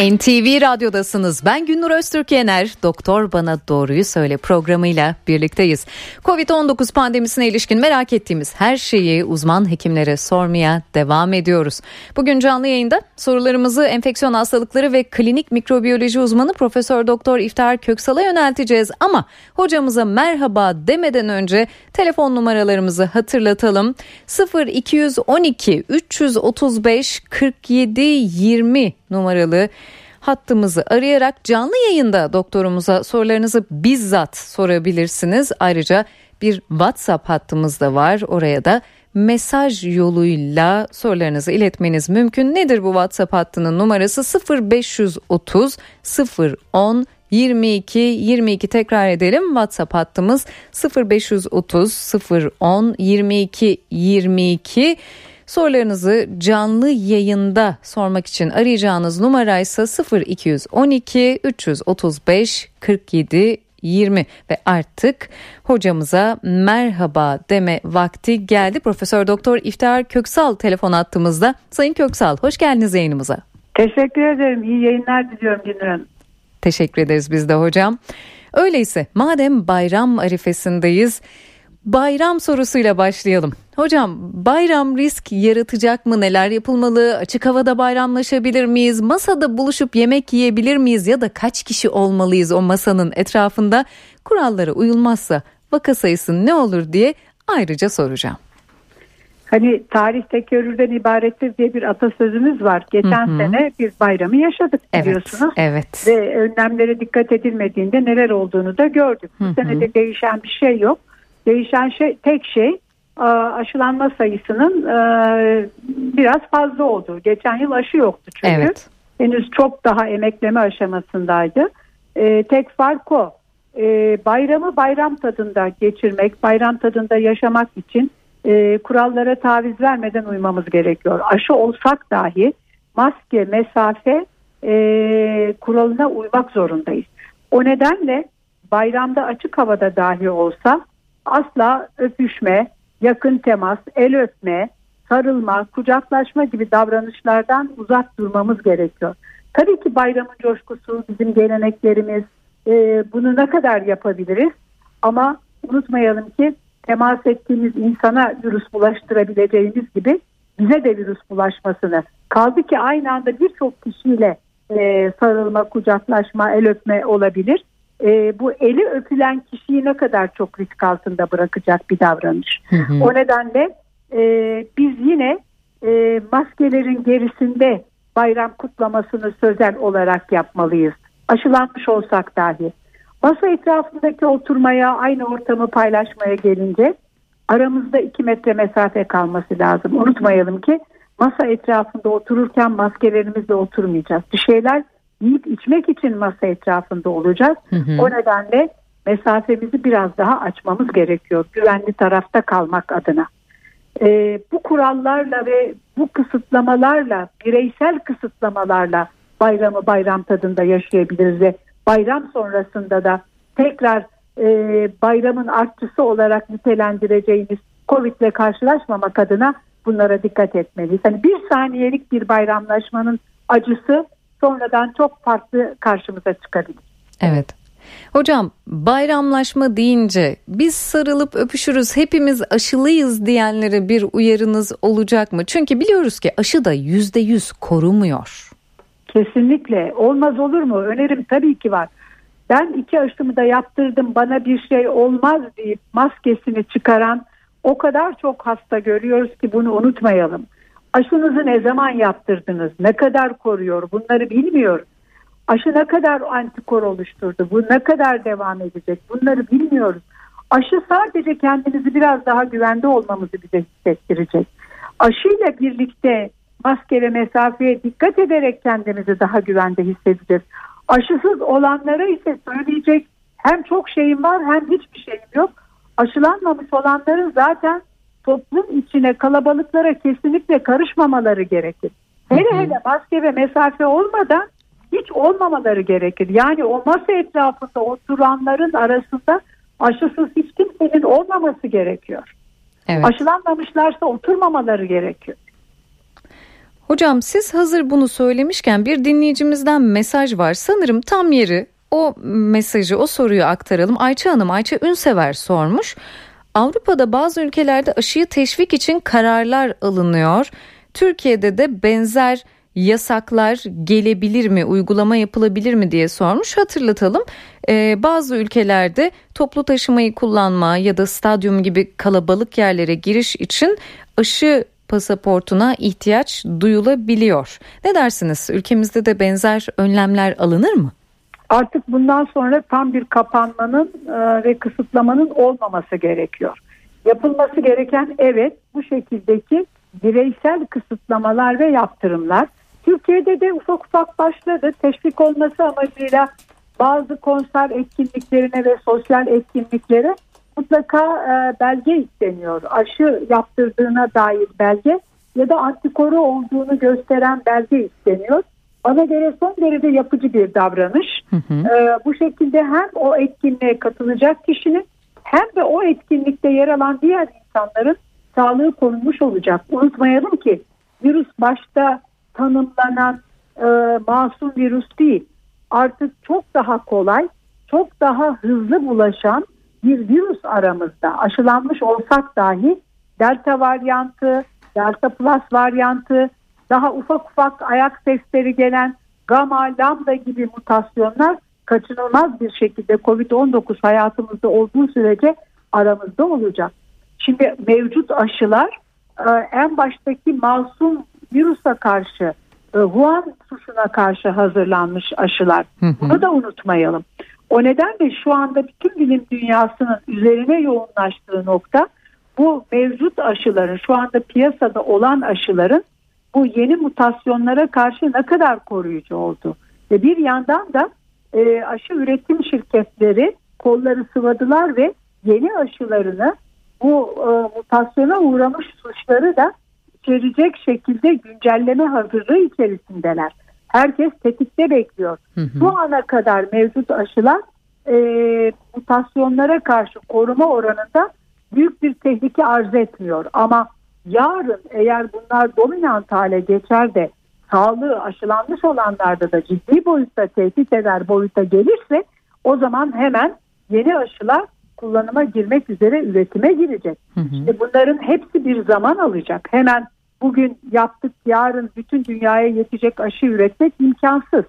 NTV Radyo'dasınız. Ben Günnur Öztürk Yener. Doktor Bana Doğruyu Söyle programıyla birlikteyiz. Covid-19 pandemisine ilişkin merak ettiğimiz her şeyi uzman hekimlere sormaya devam ediyoruz. Bugün canlı yayında sorularımızı enfeksiyon hastalıkları ve klinik mikrobiyoloji uzmanı Profesör Doktor İftar Köksal'a yönelteceğiz. Ama hocamıza merhaba demeden önce telefon numaralarımızı hatırlatalım. 0 212 335 47 20 numaralı hattımızı arayarak canlı yayında doktorumuza sorularınızı bizzat sorabilirsiniz. Ayrıca bir WhatsApp hattımız da var. Oraya da mesaj yoluyla sorularınızı iletmeniz mümkün. Nedir bu WhatsApp hattının numarası 0530 010 22 22 tekrar edelim WhatsApp hattımız 0530 010 22 22 Sorularınızı canlı yayında sormak için arayacağınız numara ise 0212 335 47 20 ve artık hocamıza merhaba deme vakti geldi. Profesör Doktor İftihar Köksal telefon attığımızda. Sayın Köksal hoş geldiniz yayınımıza. Teşekkür ederim. İyi yayınlar diliyorum Günür Hanım. Teşekkür ederiz biz de hocam. Öyleyse madem bayram arifesindeyiz bayram sorusuyla başlayalım. Hocam bayram risk yaratacak mı? Neler yapılmalı? Açık havada bayramlaşabilir miyiz? Masada buluşup yemek yiyebilir miyiz? Ya da kaç kişi olmalıyız o masanın etrafında? Kurallara uyulmazsa vaka sayısı ne olur diye ayrıca soracağım. Hani tarih tekerrürden ibarettir diye bir atasözümüz var. Geçen hı hı. sene bir bayramı yaşadık biliyorsunuz. Evet, evet. Ve önlemlere dikkat edilmediğinde neler olduğunu da gördük. Bu sene de değişen bir şey yok. Değişen şey tek şey e, aşılanma sayısının e, biraz fazla olduğu. Geçen yıl aşı yoktu çünkü. Evet. Henüz çok daha emekleme aşamasındaydı. E, tek fark o. Bayramı bayram tadında geçirmek, bayram tadında yaşamak için kurallara taviz vermeden uymamız gerekiyor. Aşı olsak dahi maske, mesafe kuralına uymak zorundayız. O nedenle bayramda açık havada dahi olsa asla öpüşme, yakın temas, el öpme, sarılma, kucaklaşma gibi davranışlardan uzak durmamız gerekiyor. Tabii ki bayramın coşkusu, bizim geleneklerimiz, e, bunu ne kadar yapabiliriz? Ama unutmayalım ki temas ettiğimiz insana virüs bulaştırabileceğimiz gibi bize de virüs bulaşmasını. Kaldı ki aynı anda birçok kişiyle e, sarılma, kucaklaşma, el öpme olabilir e, bu eli öpülen kişiyi ne kadar çok risk altında bırakacak bir davranış. Hı hı. O nedenle e, biz yine e, maskelerin gerisinde bayram kutlamasını sözel olarak yapmalıyız. Aşılanmış olsak dahi. Masa etrafındaki oturmaya, aynı ortamı paylaşmaya gelince aramızda iki metre mesafe kalması lazım. Unutmayalım ki masa etrafında otururken maskelerimizle oturmayacağız. Bir şeyler yiyip içmek için masa etrafında olacağız. Hı hı. O nedenle mesafemizi biraz daha açmamız gerekiyor. Güvenli tarafta kalmak adına. Ee, bu kurallarla ve bu kısıtlamalarla, bireysel kısıtlamalarla bayramı bayram tadında yaşayabiliriz ve bayram sonrasında da tekrar e, bayramın artçısı olarak nitelendireceğimiz Covid ile karşılaşmamak adına bunlara dikkat etmeliyiz. Hani bir saniyelik bir bayramlaşmanın acısı sonradan çok farklı karşımıza çıkabilir. Evet. Hocam bayramlaşma deyince biz sarılıp öpüşürüz hepimiz aşılıyız diyenlere bir uyarınız olacak mı? Çünkü biliyoruz ki aşı da yüzde yüz korumuyor. Kesinlikle olmaz olur mu? Önerim tabii ki var. Ben iki aşımı da yaptırdım bana bir şey olmaz deyip maskesini çıkaran o kadar çok hasta görüyoruz ki bunu unutmayalım. Aşınızı ne zaman yaptırdınız? Ne kadar koruyor? Bunları bilmiyoruz. Aşı ne kadar antikor oluşturdu? Bu ne kadar devam edecek? Bunları bilmiyoruz. Aşı sadece kendimizi biraz daha güvende olmamızı bize hissettirecek. Aşıyla birlikte maske ve mesafeye dikkat ederek kendimizi daha güvende hissedeceğiz. Aşısız olanlara ise söyleyecek hem çok şeyim var hem hiçbir şeyim yok. Aşılanmamış olanların zaten toplum içine kalabalıklara kesinlikle karışmamaları gerekir. Hele hele maske ve mesafe olmadan hiç olmamaları gerekir. Yani o masa etrafında oturanların arasında aşısız hiç kimsenin olmaması gerekiyor. Evet. Aşılanmamışlarsa oturmamaları gerekiyor. Hocam siz hazır bunu söylemişken bir dinleyicimizden mesaj var. Sanırım tam yeri o mesajı, o soruyu aktaralım. Ayça Hanım, Ayça Ünsever sormuş. Avrupa'da bazı ülkelerde aşıyı teşvik için kararlar alınıyor. Türkiye'de de benzer yasaklar gelebilir mi, uygulama yapılabilir mi diye sormuş. Hatırlatalım ee, bazı ülkelerde toplu taşımayı kullanma ya da stadyum gibi kalabalık yerlere giriş için aşı pasaportuna ihtiyaç duyulabiliyor. Ne dersiniz? Ülkemizde de benzer önlemler alınır mı? Artık bundan sonra tam bir kapanmanın e, ve kısıtlamanın olmaması gerekiyor. Yapılması gereken evet bu şekildeki bireysel kısıtlamalar ve yaptırımlar. Türkiye'de de ufak ufak başladı. Teşvik olması amacıyla bazı konser etkinliklerine ve sosyal etkinliklere mutlaka e, belge isteniyor. Aşı yaptırdığına dair belge ya da antikoru olduğunu gösteren belge isteniyor. Bana göre son derece yapıcı bir davranış. Hı hı. E, bu şekilde hem o etkinliğe katılacak kişinin hem de o etkinlikte yer alan diğer insanların sağlığı korunmuş olacak. Unutmayalım ki virüs başta tanımlanan e, masum virüs değil. Artık çok daha kolay, çok daha hızlı bulaşan bir virüs aramızda. Aşılanmış olsak dahi delta varyantı, delta plus varyantı, daha ufak ufak ayak sesleri gelen gamma, lambda gibi mutasyonlar kaçınılmaz bir şekilde COVID-19 hayatımızda olduğu sürece aramızda olacak. Şimdi mevcut aşılar e, en baştaki masum virüse karşı e, Wuhan susuna karşı hazırlanmış aşılar. Bunu da unutmayalım. O nedenle şu anda bütün bilim dünyasının üzerine yoğunlaştığı nokta bu mevcut aşıların şu anda piyasada olan aşıların bu yeni mutasyonlara karşı ne kadar koruyucu oldu. Ve bir yandan da e, aşı üretim şirketleri kolları sıvadılar ve yeni aşılarını bu e, mutasyona uğramış suçları da içerecek şekilde güncelleme hazırlığı içerisindeler. Herkes tetikte bekliyor. Hı hı. Bu ana kadar mevcut aşılar e, mutasyonlara karşı koruma oranında büyük bir tehlike arz etmiyor. Ama yarın eğer bunlar dominant hale geçer de sağlığı aşılanmış olanlarda da ciddi boyutta tehdit eder boyuta gelirse o zaman hemen yeni aşılar kullanıma girmek üzere üretime girecek. Hı hı. İşte bunların hepsi bir zaman alacak. Hemen bugün yaptık yarın bütün dünyaya yetecek aşı üretmek imkansız.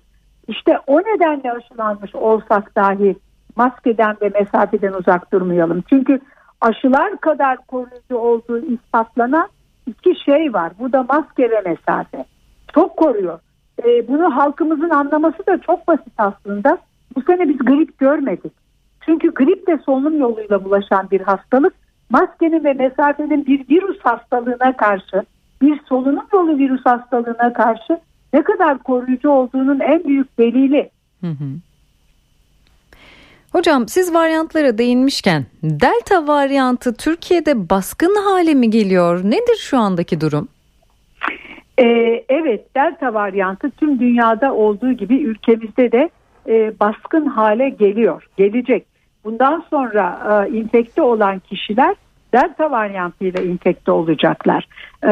İşte o nedenle aşılanmış olsak dahi maskeden ve mesafeden uzak durmayalım. Çünkü aşılar kadar koruyucu olduğu ispatlanan iki şey var. Bu da maske ve mesafe. Çok koruyor. Ee, bunu halkımızın anlaması da çok basit aslında. Bu sene biz grip görmedik. Çünkü grip de solunum yoluyla bulaşan bir hastalık. Maskenin ve mesafenin bir virüs hastalığına karşı, bir solunum yolu virüs hastalığına karşı ne kadar koruyucu olduğunun en büyük delili. Hı hı. Hocam siz varyantlara değinmişken delta varyantı Türkiye'de baskın hale mi geliyor? Nedir şu andaki durum? Ee, evet delta varyantı tüm dünyada olduğu gibi ülkemizde de e, baskın hale geliyor, gelecek. Bundan sonra e, infekte olan kişiler delta varyantıyla infekte olacaklar. E,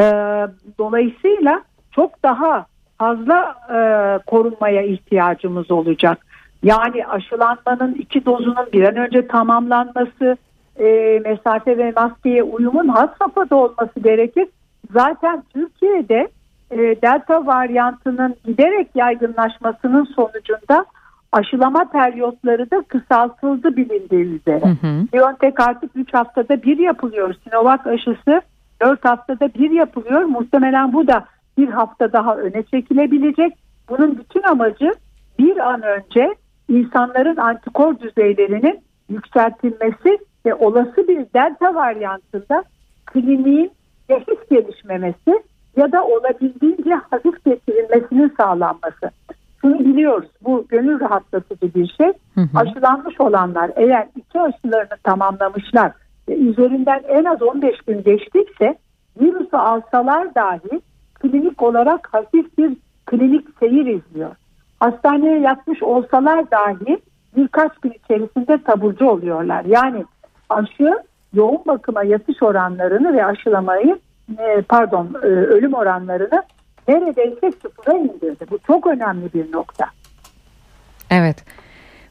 dolayısıyla çok daha fazla e, korunmaya ihtiyacımız olacak. Yani aşılanmanın iki dozunun bir an önce tamamlanması, e, mesafe ve maskeye uyumun has safhada olması gerekir. Zaten Türkiye'de e, delta varyantının giderek yaygınlaşmasının sonucunda aşılama periyotları da kısaltıldı bilindiği üzere. Hı hı. BioNTech artık 3 haftada bir yapılıyor. Sinovac aşısı 4 haftada bir yapılıyor. Muhtemelen bu da bir hafta daha öne çekilebilecek. Bunun bütün amacı bir an önce insanların antikor düzeylerinin yükseltilmesi ve olası bir delta varyantında kliniğin hafif gelişmemesi ya da olabildiğince hafif getirilmesinin sağlanması. Şunu biliyoruz bu gönül rahatlatıcı bir şey. Hı hı. Aşılanmış olanlar eğer iki aşılarını tamamlamışlar ve üzerinden en az 15 gün geçtikse virüsü alsalar dahi klinik olarak hafif bir klinik seyir izliyor. Hastaneye yatmış olsalar dahi birkaç gün içerisinde taburcu oluyorlar. Yani aşı yoğun bakıma yatış oranlarını ve aşılamayı e, pardon e, ölüm oranlarını neredeyse sıfıra indirdi. Bu çok önemli bir nokta. Evet.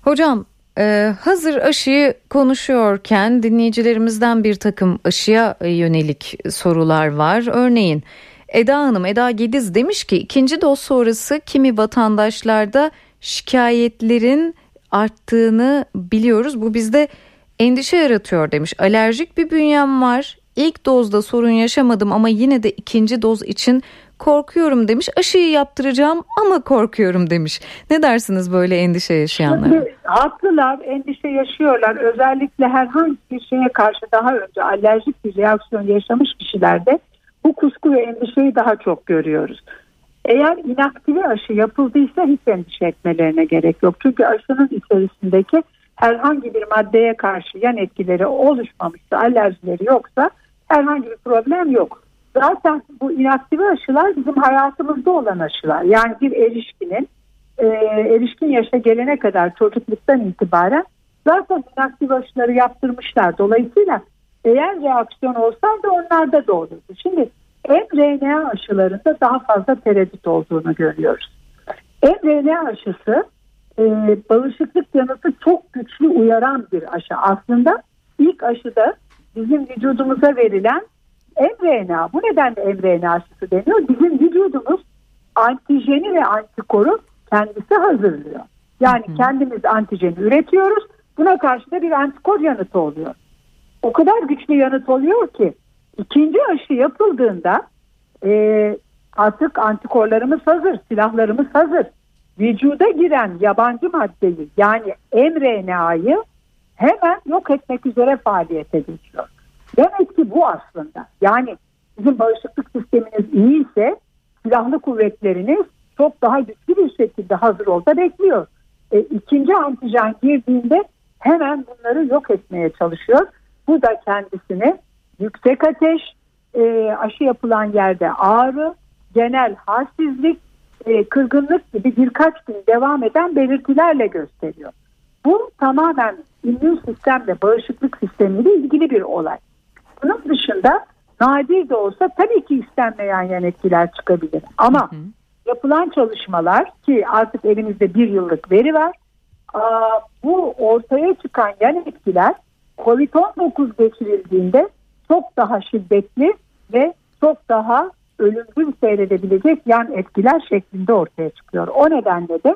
Hocam ee, hazır aşıyı konuşuyorken dinleyicilerimizden bir takım aşıya yönelik sorular var. Örneğin Eda Hanım, Eda Gediz demiş ki ikinci doz sonrası kimi vatandaşlarda şikayetlerin arttığını biliyoruz. Bu bizde endişe yaratıyor demiş. Alerjik bir bünyem var. İlk dozda sorun yaşamadım ama yine de ikinci doz için korkuyorum demiş. Aşıyı yaptıracağım ama korkuyorum demiş. Ne dersiniz böyle endişe yaşayanlara? haklılar, endişe yaşıyorlar. Özellikle herhangi bir şeye karşı daha önce alerjik bir reaksiyon yaşamış kişilerde bu kusku ve endişeyi daha çok görüyoruz. Eğer inaktive aşı yapıldıysa hiç endişe etmelerine gerek yok. Çünkü aşının içerisindeki herhangi bir maddeye karşı yan etkileri oluşmamışsa, alerjileri yoksa herhangi bir problem yok. Zaten bu inaktive aşılar bizim hayatımızda olan aşılar. Yani bir erişkinin e, erişkin yaşa gelene kadar çocukluktan itibaren zaten inaktif aşıları yaptırmışlar. Dolayısıyla eğer reaksiyon olsaydı onlarda da olurdu. Şimdi mRNA aşılarında daha fazla tereddüt olduğunu görüyoruz. mRNA aşısı e, bağışıklık yanıtı çok güçlü uyaran bir aşı. Aslında ilk aşıda bizim vücudumuza verilen mRNA. Bu nedenle mRNA aşısı deniyor. Bizim vücudumuz antijeni ve antikoru kendisi hazırlıyor. Yani kendimiz antijeni üretiyoruz. Buna karşı da bir antikor yanıtı oluyor. O kadar güçlü yanıt oluyor ki ikinci aşı yapıldığında e, artık antikorlarımız hazır, silahlarımız hazır. Vücuda giren yabancı maddeyi yani mRNA'yı hemen yok etmek üzere faaliyete geçiyor. Demek ki bu aslında. Yani bizim bağışıklık sisteminiz iyiyse silahlı kuvvetleriniz çok daha güçlü bir şekilde hazır olsa bekliyor. E, ikinci antijen girdiğinde hemen bunları yok etmeye çalışıyor. Bu da kendisini yüksek ateş, e, aşı yapılan yerde ağrı, genel halsizlik, e, kırgınlık gibi birkaç gün devam eden belirtilerle gösteriyor. Bu tamamen immün sistemle, bağışıklık sistemiyle ilgili bir olay. Bunun dışında nadir de olsa tabii ki istenmeyen yan etkiler çıkabilir. Ama hı hı. yapılan çalışmalar ki artık elimizde bir yıllık veri var. Bu ortaya çıkan yan etkiler COVID-19 geçirildiğinde çok daha şiddetli ve çok daha ölümcül seyredebilecek yan etkiler şeklinde ortaya çıkıyor. O nedenle de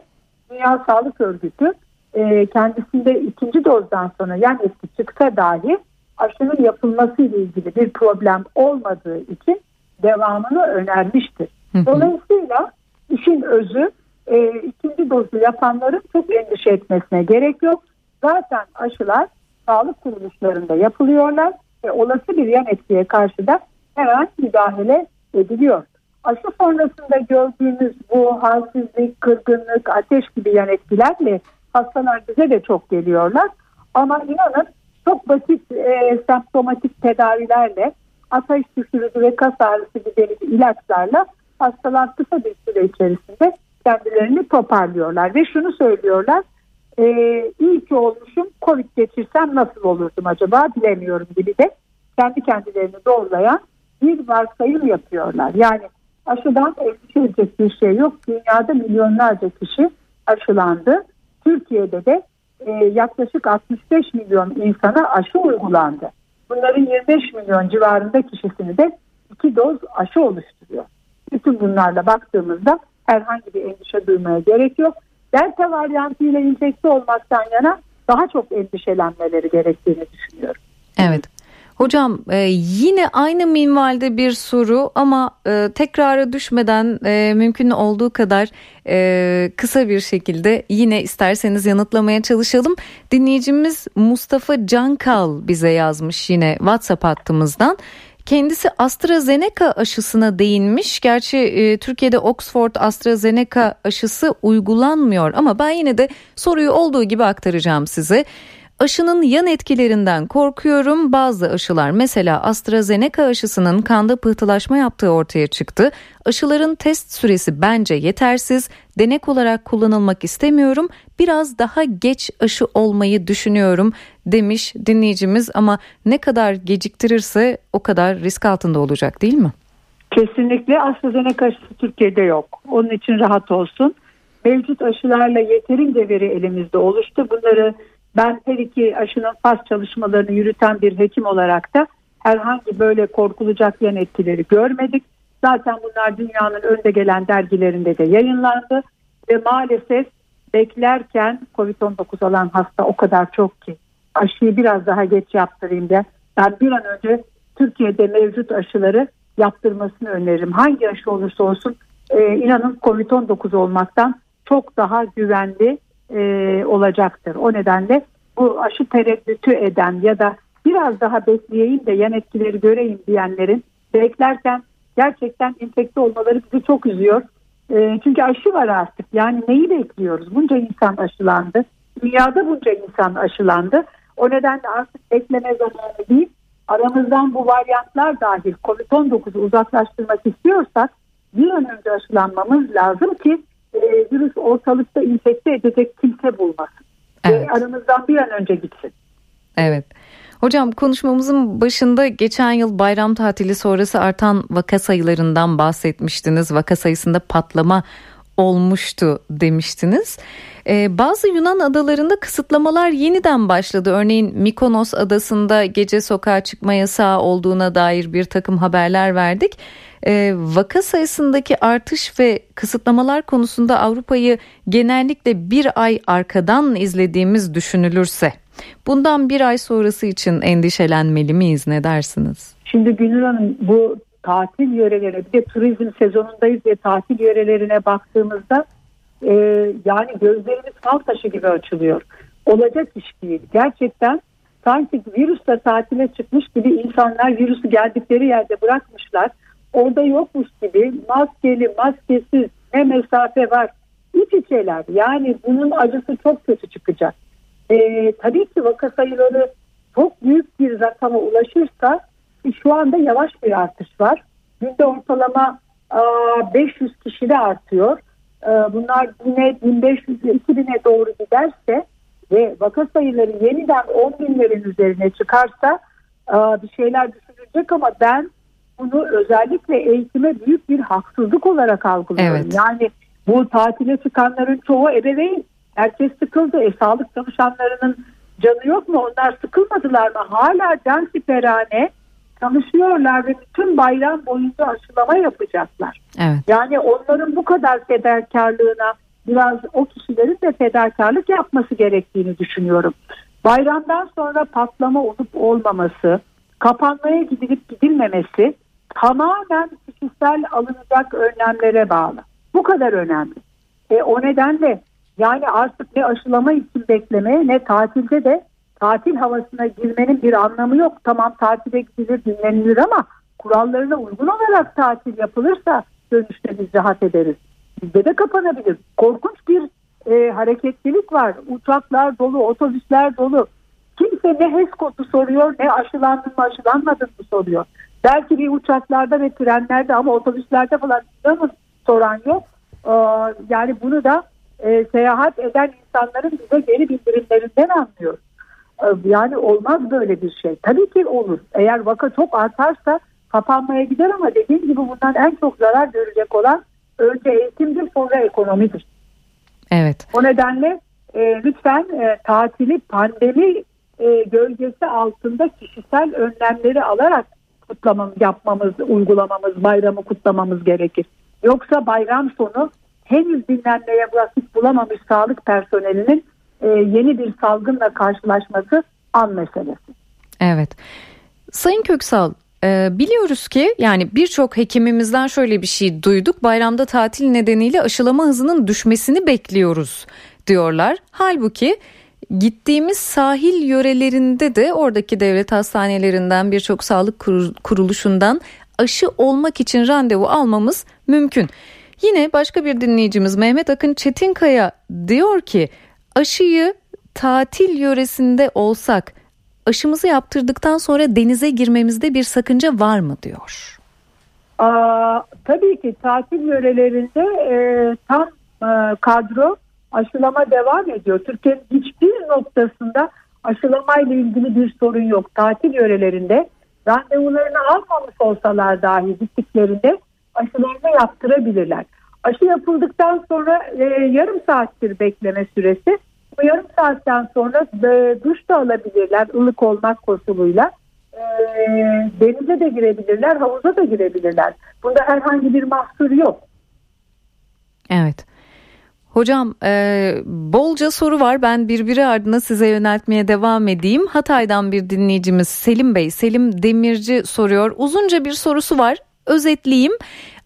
Dünya Sağlık Örgütü e, kendisinde ikinci dozdan sonra yan etki çıksa dahi aşının yapılması ile ilgili bir problem olmadığı için devamını önermiştir. Dolayısıyla işin özü e, ikinci dozu yapanların çok endişe etmesine gerek yok. Zaten aşılar sağlık kuruluşlarında yapılıyorlar ve olası bir yan etkiye karşı da hemen müdahale ediliyor. Aşı sonrasında gördüğümüz bu halsizlik, kırgınlık, ateş gibi yan etkilerle hastalar bize de çok geliyorlar. Ama inanın çok basit e, semptomatik tedavilerle ateş düşürücü ve kas ağrısı gibi ilaçlarla hastalar kısa bir süre içerisinde kendilerini toparlıyorlar ve şunu söylüyorlar e, iyi ki olmuşum covid geçirsem nasıl olurdum acaba bilemiyorum gibi de kendi kendilerini doğrulayan bir varsayım yapıyorlar. Yani aşıdan endişe edecek bir şey yok. Dünyada milyonlarca kişi aşılandı. Türkiye'de de e, yaklaşık 65 milyon insana aşı uygulandı. Bunların 25 milyon civarında kişisini de iki doz aşı oluşturuyor. Bütün bunlarla baktığımızda herhangi bir endişe duymaya gerek yok. Delta varyantı ile infekte olmaktan yana daha çok endişelenmeleri gerektiğini düşünüyorum. Evet. Hocam e, yine aynı minvalde bir soru ama e, tekrara düşmeden e, mümkün olduğu kadar kısa bir şekilde yine isterseniz yanıtlamaya çalışalım. Dinleyicimiz Mustafa Cankal bize yazmış yine WhatsApp hattımızdan. Kendisi AstraZeneca aşısına değinmiş. Gerçi e, Türkiye'de Oxford AstraZeneca aşısı uygulanmıyor ama ben yine de soruyu olduğu gibi aktaracağım size. Aşının yan etkilerinden korkuyorum. Bazı aşılar mesela AstraZeneca aşısının kanda pıhtılaşma yaptığı ortaya çıktı. Aşıların test süresi bence yetersiz. Denek olarak kullanılmak istemiyorum. Biraz daha geç aşı olmayı düşünüyorum demiş dinleyicimiz ama ne kadar geciktirirse o kadar risk altında olacak değil mi? Kesinlikle AstraZeneca aşısı Türkiye'de yok. Onun için rahat olsun. Mevcut aşılarla yeterince veri elimizde oluştu. Bunları ben her iki aşının faz çalışmalarını yürüten bir hekim olarak da herhangi böyle korkulacak yan etkileri görmedik. Zaten bunlar dünyanın önde gelen dergilerinde de yayınlandı ve maalesef beklerken COVID-19 alan hasta o kadar çok ki aşıyı biraz daha geç yaptırayım da ben bir an önce Türkiye'de mevcut aşıları yaptırmasını öneririm. Hangi aşı olursa olsun e, inanın COVID-19 olmaktan çok daha güvenli e, olacaktır. O nedenle bu aşı tereddütü eden ya da biraz daha bekleyeyim de yan etkileri göreyim diyenlerin beklerken gerçekten infekte olmaları bizi çok üzüyor. E, çünkü aşı var artık. Yani neyi bekliyoruz? Bunca insan aşılandı. Dünyada bunca insan aşılandı. O nedenle artık bekleme zamanı değil. Aramızdan bu varyantlar dahil COVID-19'u uzaklaştırmak istiyorsak bir an önce aşılanmamız lazım ki e, virüs ortalıkta infekte edecek kimse bulmasın. Evet. Ve aramızdan bir an önce gitsin. Evet. Hocam konuşmamızın başında geçen yıl bayram tatili sonrası artan vaka sayılarından bahsetmiştiniz. Vaka sayısında patlama olmuştu demiştiniz. Ee, bazı Yunan adalarında kısıtlamalar yeniden başladı. Örneğin Mikonos adasında gece sokağa çıkma yasağı olduğuna dair bir takım haberler verdik. Ee, vaka sayısındaki artış ve kısıtlamalar konusunda Avrupa'yı genellikle bir ay arkadan izlediğimiz düşünülürse bundan bir ay sonrası için endişelenmeli miyiz ne dersiniz? Şimdi Gülür Hanım bu tatil yörelerine bir de turizm sezonundayız ve tatil yörelerine baktığımızda e, yani gözlerimiz fal taşı gibi açılıyor. Olacak iş değil. Gerçekten sanki virüsle tatile çıkmış gibi insanlar virüsü geldikleri yerde bırakmışlar. Orada yokmuş gibi maskeli, maskesiz ne mesafe var. İç içeler. Yani bunun acısı çok kötü çıkacak. E, tabii ki vaka sayıları çok büyük bir rakama ulaşırsa şu anda yavaş bir artış var. Günde ortalama 500 kişi de artıyor. Bunlar yine 1500 ile 2000'e doğru giderse ve vaka sayıları yeniden 10 binlerin üzerine çıkarsa bir şeyler düşünülecek ama ben bunu özellikle eğitime büyük bir haksızlık olarak algılıyorum. Evet. Yani bu tatile çıkanların çoğu ebeveyn. Herkes sıkıldı. E, sağlık çalışanlarının canı yok mu? Onlar sıkılmadılar mı? Hala can siperhane çalışıyorlar ve bütün bayram boyunca aşılama yapacaklar. Evet. Yani onların bu kadar fedakarlığına biraz o kişilerin de fedakarlık yapması gerektiğini düşünüyorum. Bayramdan sonra patlama olup olmaması, kapanmaya gidilip gidilmemesi tamamen kişisel alınacak önlemlere bağlı. Bu kadar önemli. E, o nedenle yani artık ne aşılama için beklemeye ne tatilde de tatil havasına girmenin bir anlamı yok. Tamam tatile gidilir dinlenilir ama kurallarına uygun olarak tatil yapılırsa dönüşte biz rahat ederiz. Bizde de kapanabilir. Korkunç bir e, hareketlilik var. Uçaklar dolu, otobüsler dolu. Kimse ne HES kodu soruyor ne aşılandın mı aşılanmadın mı soruyor. Belki bir uçaklarda ve trenlerde ama otobüslerde falan soran yok. Ee, yani bunu da e, seyahat eden insanların bize geri bildirimlerinden anlıyoruz. Ee, yani olmaz böyle bir şey. Tabii ki olur. Eğer vaka çok artarsa kapanmaya gider ama dediğim gibi bundan en çok zarar görecek olan önce eğitimdir sonra ekonomidir. Evet. O nedenle e, lütfen e, tatili pandemi e, gölgesi altında kişisel önlemleri alarak kutlamamız, yapmamız, uygulamamız, bayramı kutlamamız gerekir. Yoksa bayram sonu henüz dinlenmeye vakit bulamamış sağlık personelinin e, yeni bir salgınla karşılaşması an meselesi. Evet. Sayın Köksal e, biliyoruz ki yani birçok hekimimizden şöyle bir şey duyduk. Bayramda tatil nedeniyle aşılama hızının düşmesini bekliyoruz diyorlar. Halbuki gittiğimiz sahil yörelerinde de oradaki devlet hastanelerinden birçok sağlık kuruluşundan aşı olmak için randevu almamız mümkün. Yine başka bir dinleyicimiz Mehmet Akın Çetinkaya diyor ki aşıyı tatil yöresinde olsak aşımızı yaptırdıktan sonra denize girmemizde bir sakınca var mı diyor. Aa, tabii ki tatil yörelerinde e, tam e, kadro aşılama devam ediyor. Türkiye'nin hiçbir noktasında aşılamayla ilgili bir sorun yok. Tatil yörelerinde randevularını almamış olsalar dahi gittiklerinde aşılarını yaptırabilirler. Aşı yapıldıktan sonra e, yarım saattir bekleme süresi. Bu yarım saatten sonra e, duş da alabilirler ılık olmak koşuluyla. E, denize de girebilirler, havuza da girebilirler. Bunda herhangi bir mahsur yok. Evet. Hocam e, bolca soru var ben birbiri ardına size yöneltmeye devam edeyim. Hatay'dan bir dinleyicimiz Selim Bey, Selim Demirci soruyor. Uzunca bir sorusu var özetleyeyim.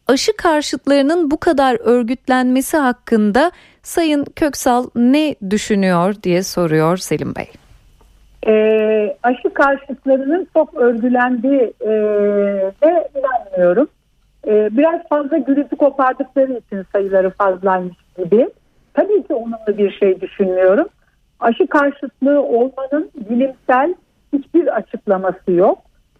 Aşı karşıtlarının bu kadar örgütlenmesi hakkında Sayın Köksal ne düşünüyor diye soruyor Selim Bey. E, aşı karşıtlarının çok örgülendiği e, de inanmıyorum. E, biraz fazla gürültü kopardıkları için sayıları fazlaymış gibi. Tabii ki olumlu bir şey düşünmüyorum. Aşı karşıtlığı olmanın bilimsel hiçbir açıklaması yok.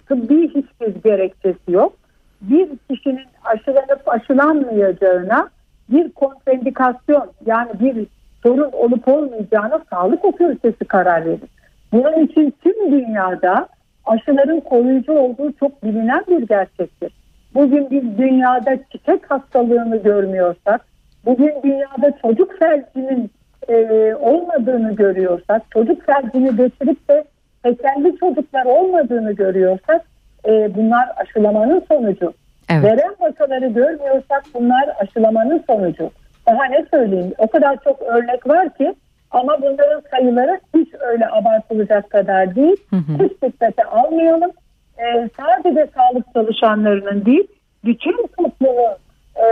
Tıbbi hiçbir gerekçesi yok. Bir kişinin aşılanıp aşılanmayacağına bir kontraindikasyon yani bir sorun olup olmayacağına sağlık otoritesi karar verir. Bunun için tüm dünyada aşıların koruyucu olduğu çok bilinen bir gerçektir. Bugün biz dünyada çiçek hastalığını görmüyorsak, bugün dünyada çocuk felcinin e, olmadığını görüyorsak, çocuk felcini geçirip de tekelli çocuklar olmadığını görüyorsak, e, bunlar aşılamanın sonucu. Evet. Veren vakaları görmüyorsak bunlar aşılamanın sonucu. Daha ne söyleyeyim o kadar çok örnek var ki ama bunların sayıları hiç öyle abartılacak kadar değil. Hı hı. Hiç dikkate almayalım. Ee, sadece sağlık çalışanlarının değil bütün toplumun e,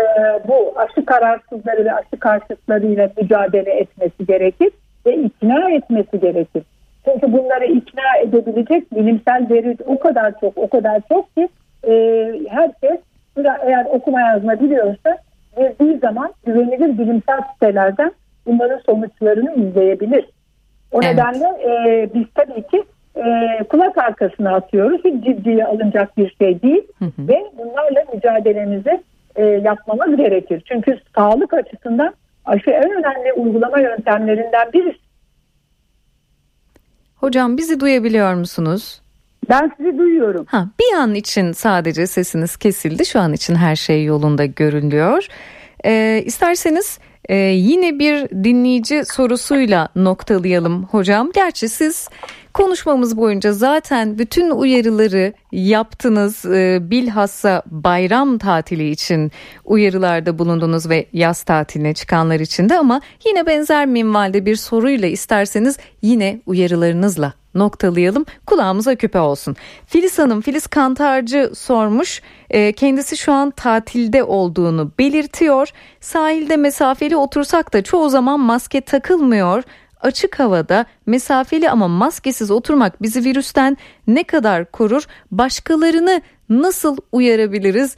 bu aşı kararsızları ve aşı karşıtlarıyla mücadele etmesi gerekir ve ikna etmesi gerekir. Çünkü bunları ikna edebilecek bilimsel veri o kadar çok o kadar çok ki e, herkes eğer okuma yazma biliyorsa girdiği zaman güvenilir bilimsel sitelerden bunların sonuçlarını izleyebilir. O evet. nedenle e, biz tabii ki e, kulak arkasına atıyoruz. Hiç ciddiye alınacak bir şey değil. Hı hı. Ve bunlarla mücadelemizi e, yapmamız gerekir. Çünkü sağlık açısından aşı en önemli uygulama yöntemlerinden birisi. Hocam bizi duyabiliyor musunuz? Ben sizi duyuyorum. Ha, bir an için sadece sesiniz kesildi. Şu an için her şey yolunda görünüyor. Ee, isterseniz ee, yine bir dinleyici sorusuyla noktalayalım hocam. Gerçi siz konuşmamız boyunca zaten bütün uyarıları yaptınız. Ee, bilhassa bayram tatili için uyarılarda bulundunuz ve yaz tatiline çıkanlar için de ama yine benzer minvalde bir soruyla isterseniz yine uyarılarınızla noktalayalım. Kulağımıza küpe olsun. Filiz Hanım, Filiz Kantarcı sormuş. E, kendisi şu an tatilde olduğunu belirtiyor. Sahilde mesafeli otursak da çoğu zaman maske takılmıyor. Açık havada mesafeli ama maskesiz oturmak bizi virüsten ne kadar korur? Başkalarını nasıl uyarabiliriz?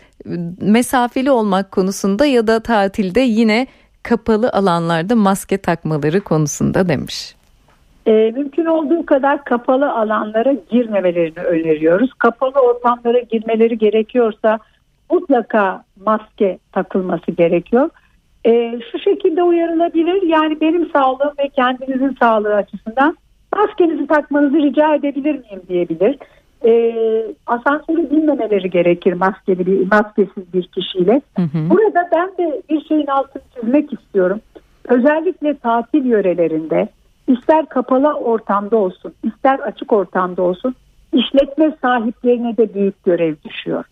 Mesafeli olmak konusunda ya da tatilde yine kapalı alanlarda maske takmaları konusunda demiş. E, mümkün olduğu kadar kapalı alanlara girmemelerini öneriyoruz. Kapalı ortamlara girmeleri gerekiyorsa mutlaka maske takılması gerekiyor. E, şu şekilde uyarılabilir yani benim sağlığım ve kendinizin sağlığı açısından maskenizi takmanızı rica edebilir miyim diyebilir. E, asansörü binmemeleri gerekir maskeli bir, maskesiz bir kişiyle. Hı hı. Burada ben de bir şeyin altını çizmek istiyorum. Özellikle tatil yörelerinde ister kapalı ortamda olsun, ister açık ortamda olsun işletme sahiplerine de büyük görev düşüyor.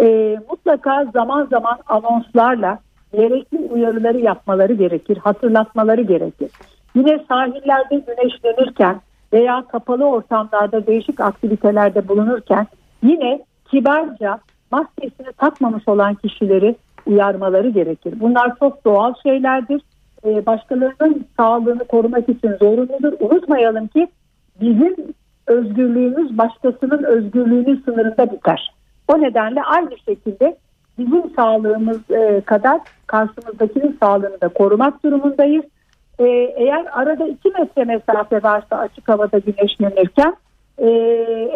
E, mutlaka zaman zaman anonslarla gerekli uyarıları yapmaları gerekir, hatırlatmaları gerekir. Yine sahillerde güneşlenirken veya kapalı ortamlarda değişik aktivitelerde bulunurken yine kibarca maskesini takmamış olan kişileri uyarmaları gerekir. Bunlar çok doğal şeylerdir e, başkalarının sağlığını korumak için zorunludur. Unutmayalım ki bizim özgürlüğümüz başkasının özgürlüğünün sınırında biter. O nedenle aynı şekilde bizim sağlığımız e, kadar karşımızdakinin sağlığını da korumak durumundayız. e, eğer arada 2 metre mesafe varsa açık havada güneşlenirken e,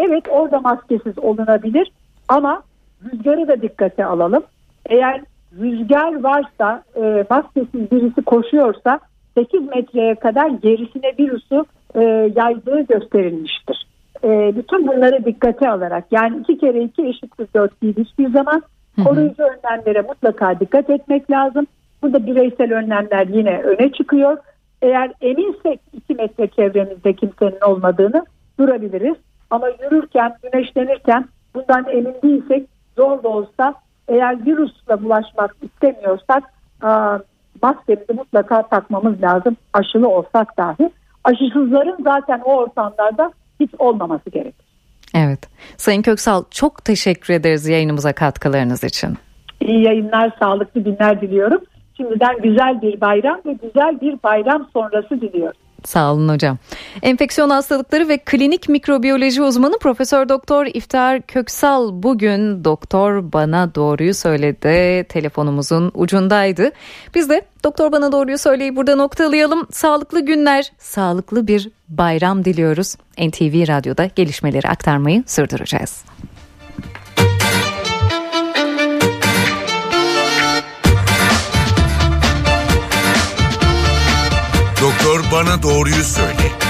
evet orada maskesiz olunabilir ama rüzgarı da dikkate alalım. Eğer rüzgar varsa e, maskesiz birisi koşuyorsa 8 metreye kadar gerisine virüsü e, yaydığı gösterilmiştir. E, bütün bunları dikkate alarak yani iki kere iki eşittir dört değil hiçbir zaman koruyucu önlemlere mutlaka dikkat etmek lazım. Burada bireysel önlemler yine öne çıkıyor. Eğer eminsek 2 metre çevremizde kimsenin olmadığını durabiliriz. Ama yürürken, güneşlenirken bundan emin değilsek zor da olsa eğer virüsle bulaşmak istemiyorsak maskemizi mutlaka takmamız lazım aşılı olsak dahi. Aşısızların zaten o ortamlarda hiç olmaması gerekir. Evet. Sayın Köksal çok teşekkür ederiz yayınımıza katkılarınız için. İyi yayınlar, sağlıklı günler diliyorum. Şimdiden güzel bir bayram ve güzel bir bayram sonrası diliyorum. Sağ olun hocam. Enfeksiyon hastalıkları ve klinik mikrobiyoloji uzmanı Profesör Doktor İftar Köksal bugün doktor bana doğruyu söyledi telefonumuzun ucundaydı. Biz de doktor bana doğruyu söyleyi burada noktalayalım. Sağlıklı günler, sağlıklı bir bayram diliyoruz. NTV Radyo'da gelişmeleri aktarmayı sürdüreceğiz. Bana doğruyu söyle.